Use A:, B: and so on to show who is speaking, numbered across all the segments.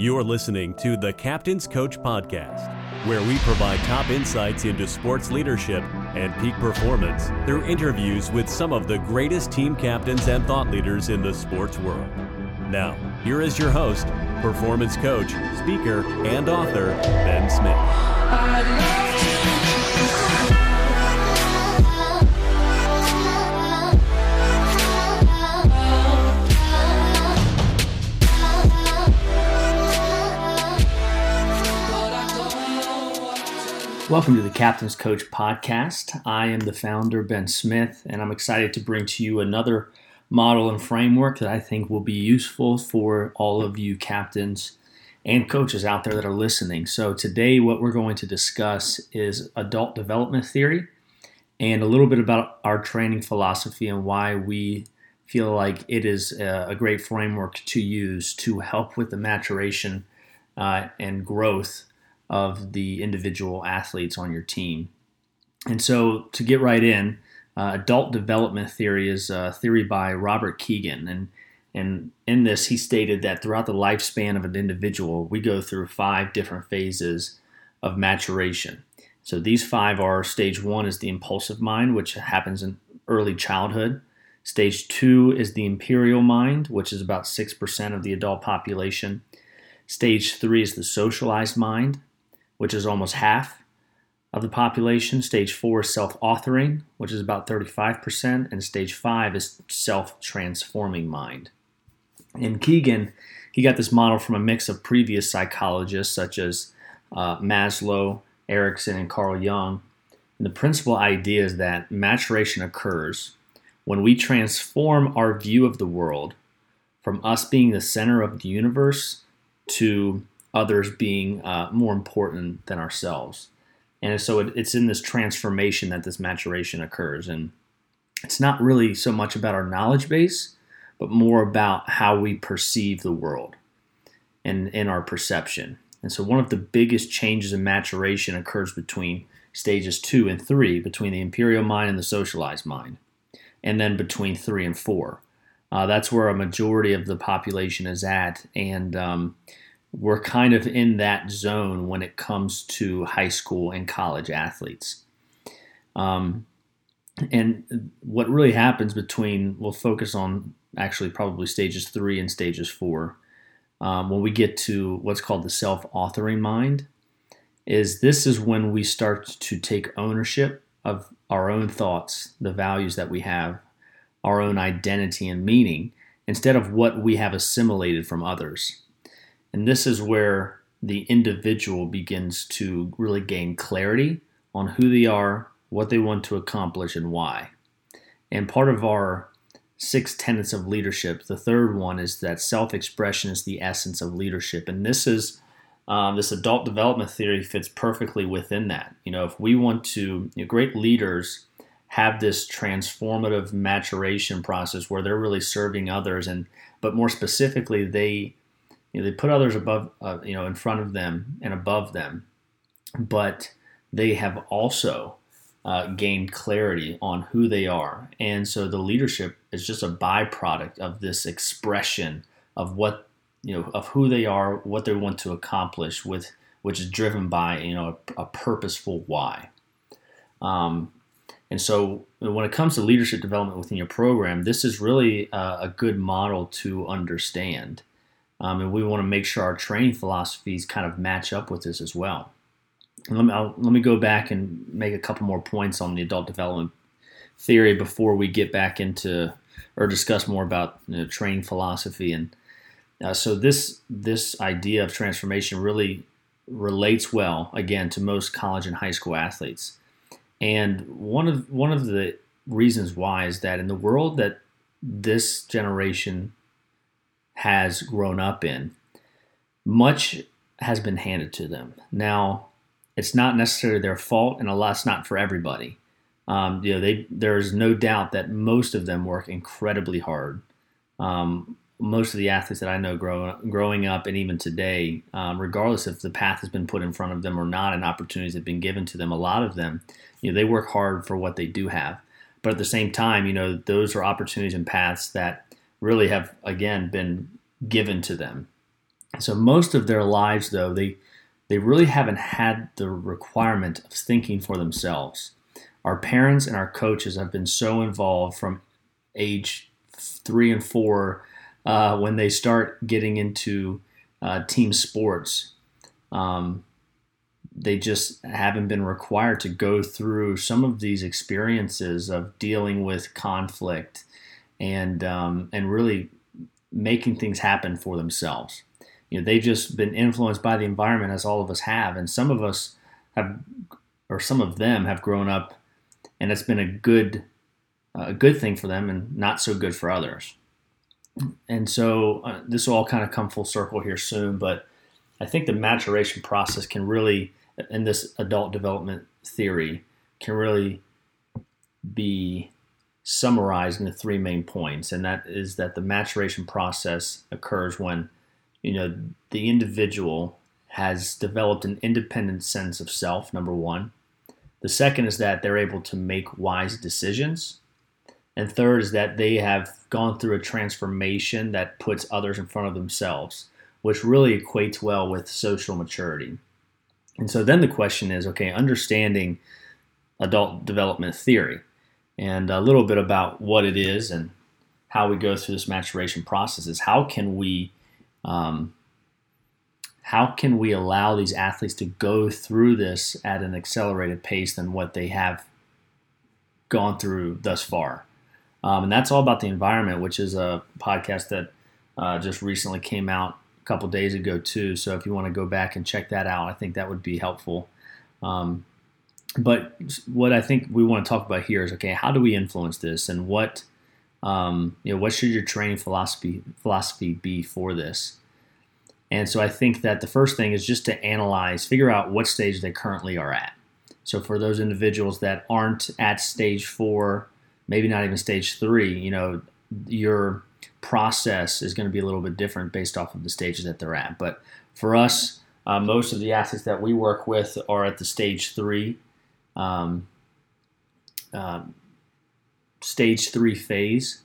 A: You're listening to the Captain's Coach Podcast, where we provide top insights into sports leadership and peak performance through interviews with some of the greatest team captains and thought leaders in the sports world. Now, here is your host, performance coach, speaker, and author, Ben Smith.
B: Welcome to the Captain's Coach podcast. I am the founder, Ben Smith, and I'm excited to bring to you another model and framework that I think will be useful for all of you captains and coaches out there that are listening. So, today, what we're going to discuss is adult development theory and a little bit about our training philosophy and why we feel like it is a great framework to use to help with the maturation uh, and growth of the individual athletes on your team. And so, to get right in, uh, adult development theory is a theory by Robert Kegan, and and in this he stated that throughout the lifespan of an individual, we go through five different phases of maturation. So these five are: stage one is the impulsive mind, which happens in early childhood. Stage two is the imperial mind, which is about six percent of the adult population. Stage three is the socialized mind, which is almost half of the population. Stage four is self authoring, which is about 35%. And stage five is self transforming mind. In Kegan, he got this model from a mix of previous psychologists such as uh, Maslow, Erikson, and Carl Jung. And the principal idea is that maturation occurs when we transform our view of the world from us being the center of the universe to others being uh, more important than ourselves. And so it, it's in this transformation that this maturation occurs. And it's not really so much about our knowledge base, but more about how we perceive the world and in our perception. And so one of the biggest changes in maturation occurs between stages two and three, between the imperial mind and the socialized mind, and then between three and four. Uh, that's where a majority of the population is at. And um, we're kind of in that zone when it comes to high school and college athletes. Um, and what really happens between, we'll focus on actually probably stages three and stages four. Um, when we get to what's called the self authoring mind, is this is when we start to take ownership of our own thoughts, the values that we have, our own identity and meaning, instead of what we have assimilated from others. And this is where the individual begins to really gain clarity on who they are, what they want to accomplish, and why. And part of our six tenets of leadership, the third one is that self expression is the essence of leadership. And this is um, this adult development theory fits perfectly within that. You know, if we want to, you know, great leaders have this transformative maturation process where they're really serving others, and but more specifically, they you know, they put others above, uh, you know, in front of them and above them, but they have also uh, gained clarity on who they are, and so the leadership is just a byproduct of this expression of what you know of who they are, what they want to accomplish, with which is driven by you know a, a purposeful why. Um, and so, when it comes to leadership development within your program, this is really a, a good model to understand. Um, and we want to make sure our training philosophies kind of match up with this as well. let me, I'll, let me go back and make a couple more points on the adult development theory before we get back into or discuss more about you know, training philosophy. And uh, so this this idea of transformation really relates well again to most college and high school athletes. And one of one of the reasons why is that in the world that this generation has grown up in, much has been handed to them. Now, it's not necessarily their fault, and a lot's not for everybody. Um, you know, they there's no doubt that most of them work incredibly hard. Um, most of the athletes that I know grow, growing up and even today, um, regardless if the path has been put in front of them or not, and opportunities have been given to them, a lot of them, you know, they work hard for what they do have. But at the same time, you know, those are opportunities and paths that really have again been given to them So most of their lives, though, they they really haven't had the requirement of thinking for themselves. Our parents and our coaches have been so involved from age three and four uh, when they start getting into uh, team sports. Um, they just haven't been required to go through some of these experiences of dealing with conflict and um, and really making things happen for themselves. You know, they've just been influenced by the environment as all of us have, and some of us have, or some of them have grown up, and it's been a good a good thing for them and not so good for others. And so uh, this will all kind of come full circle here soon, but I think the maturation process can really, in this adult development theory, can really be summarized into three main points, and that is that the maturation process occurs when you know the individual has developed an independent sense of self. Number one. The second is that they're able to make wise decisions. And third is that they have gone through a transformation that puts others in front of themselves, which really equates well with social maturity. And so then the question is okay, understanding adult development theory and a little bit about what it is and how we go through this maturation process is how can we um, how can we allow these athletes to go through this at an accelerated pace than what they have gone through thus far? Um, and that's all about the environment which is a podcast that uh, just recently came out a couple days ago too. So if you want to go back and check that out i think that would be helpful. Um, but what I think we want to talk about here is okay, how do we influence this, and what um, you know, what should your training philosophy philosophy be for this? And so I think that the first thing is just to analyze, figure out what stage they currently are at. So for those individuals that aren't at stage four, maybe not even stage three, you know, your process is going to be a little bit different based off of the stages that they're at. But for us, uh, most of the athletes that we work with are at the stage three um, uh, stage three phase.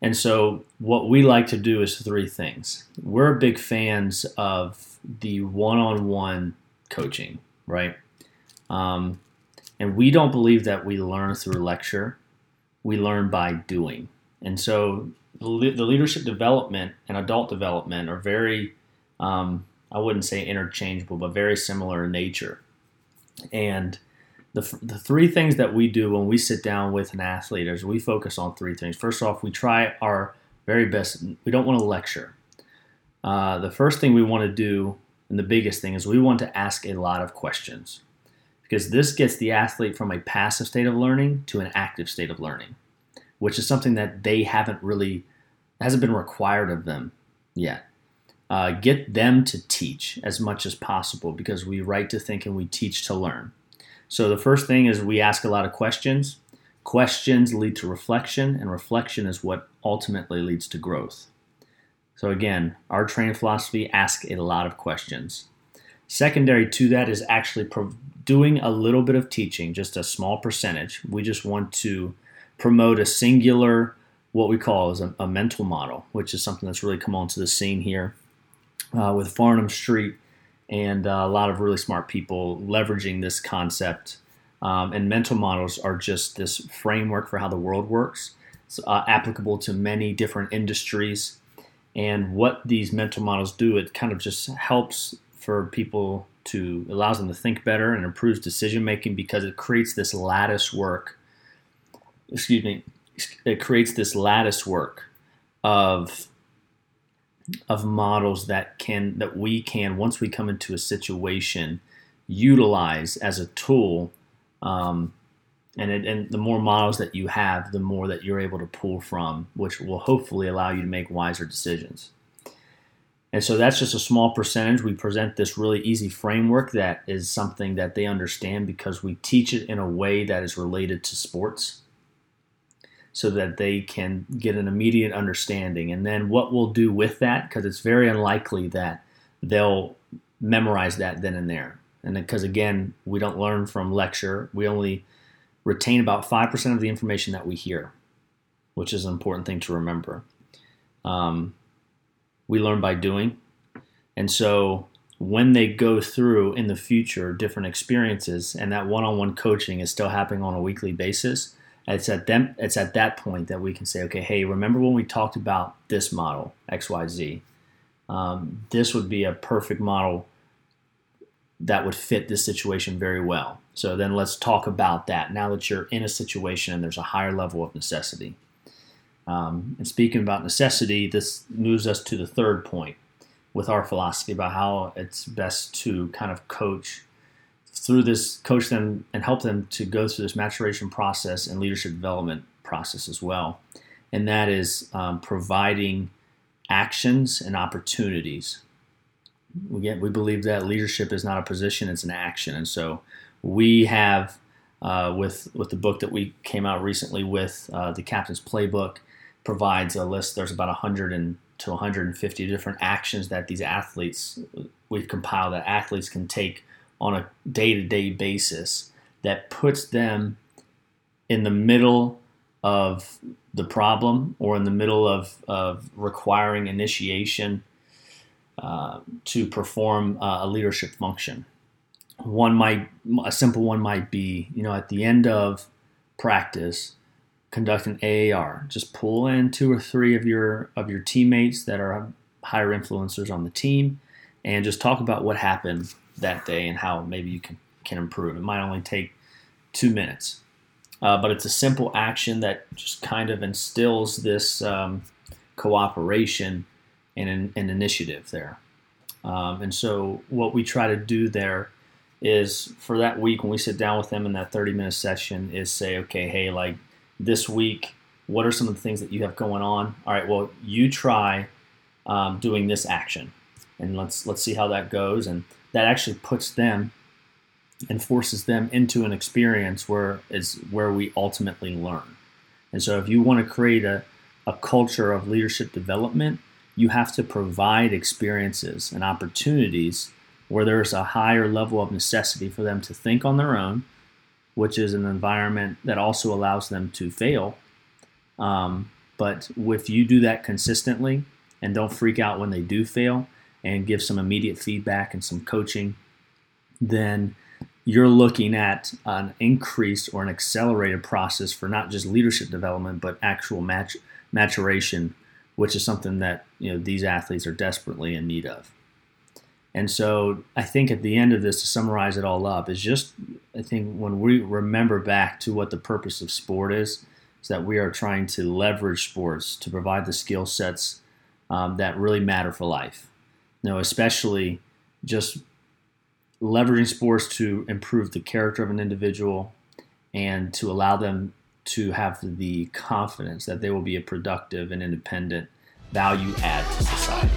B: And so, what we like to do is three things. We're big fans of the one on one coaching, right? Um, and we don't believe that we learn through lecture, we learn by doing. And so, the leadership development and adult development are very, um, I wouldn't say interchangeable, but very similar in nature. And the, the three things that we do when we sit down with an athlete is we focus on three things. First off, we try our very best. We don't want to lecture. Uh, the first thing we want to do, and the biggest thing, is we want to ask a lot of questions because this gets the athlete from a passive state of learning to an active state of learning, which is something that they haven't really hasn't been required of them yet. Uh, get them to teach as much as possible because we write to think and we teach to learn. So the first thing is we ask a lot of questions. Questions lead to reflection, and reflection is what ultimately leads to growth. So again, our training philosophy ask a lot of questions. Secondary to that is actually pro- doing a little bit of teaching, just a small percentage. We just want to promote a singular, what we call is a, a mental model, which is something that's really come onto the scene here uh, with Farnam Street and uh, a lot of really smart people leveraging this concept. Um, and mental models are just this framework for how the world works. It's uh, applicable to many different industries. And what these mental models do, it kind of just helps for people to allows them to think better and improves decision making because it creates this lattice work. Excuse me, it creates this lattice work of of models that can that we can once we come into a situation utilize as a tool um, and it, and the more models that you have the more that you're able to pull from which will hopefully allow you to make wiser decisions. And so that's just a small percentage. We present this really easy framework that is something that they understand because we teach it in a way that is related to sports so that they can get an immediate understanding. And then what we'll do with that, because it's very unlikely that they'll memorize that then and there. And because again, we don't learn from lecture, we only retain about 5% of the information that we hear, which is an important thing to remember. Um, we learn by doing. And so when they go through in the future different experiences and that one-on-one coaching is still happening on a weekly basis, it's at them it's at that point that we can say, okay, hey, remember when we talked about this model, XYZ? Um, this would be a perfect model that would fit this situation very well. So then let's talk about that now that you're in a situation and there's a higher level of necessity. Um, and speaking about necessity, this moves us to the third point with our philosophy about how it's best to kind of coach through this, coach them and help them to go through this maturation process and leadership development process as well. And that is um, providing actions and opportunities. We get, we believe that leadership is not a position; it's an action, and so we have uh, with with the book that we came out recently with uh, the Captain's Playbook provides a list. There's about 100 and, to 150 different actions that these athletes we've compiled that athletes can take on a day-to-day basis that puts them in the middle of the problem or in the middle of, of requiring initiation uh, to perform uh, a leadership function. One might, a simple one might be, you know, at the end of practice, conduct an AAR. Just pull in two or three of your of your teammates that are higher influencers on the team, and just talk about what happened that day and how maybe you can can improve. It might only take two minutes, uh, but it's a simple action that just kind of instills this um, cooperation and an, initiative there. Um, and so, what we try to do there is for that week when we sit down with them in that 30 minute session is say, okay, hey, like this week, what are some of the things that you have going on? All right, well, you try um, doing this action, and let's let's see how that goes. And that actually puts them and forces them into an experience where is where we ultimately learn. And so, if you want to create a, a culture of leadership development, you have to provide experiences and opportunities where there's a higher level of necessity for them to think on their own which is an environment that also allows them to fail. Um, but if you do that consistently and don't freak out when they do fail and give some immediate feedback and some coaching, then you're looking at an increased or an accelerated process for not just leadership development but actual mat- maturation, which is something that you know these athletes are desperately in need of. And so I think at the end of this, to summarize it all up, is just I think when we remember back to what the purpose of sport is, is that we are trying to leverage sports to provide the skill sets um, that really matter for life. You know, especially just leveraging sports to improve the character of an individual and to allow them to have the confidence that they will be a productive and independent value add to society.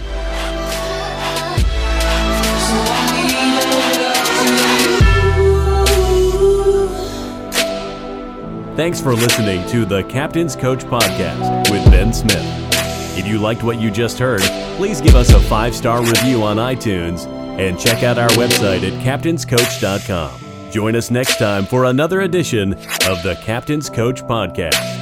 A: Thanks for listening to the Captain's Coach Podcast with Ben Smith. If you liked what you just heard, please give us a five star review on iTunes and check out our website at captainscoach.com. Join us next time for another edition of the Captain's Coach Podcast.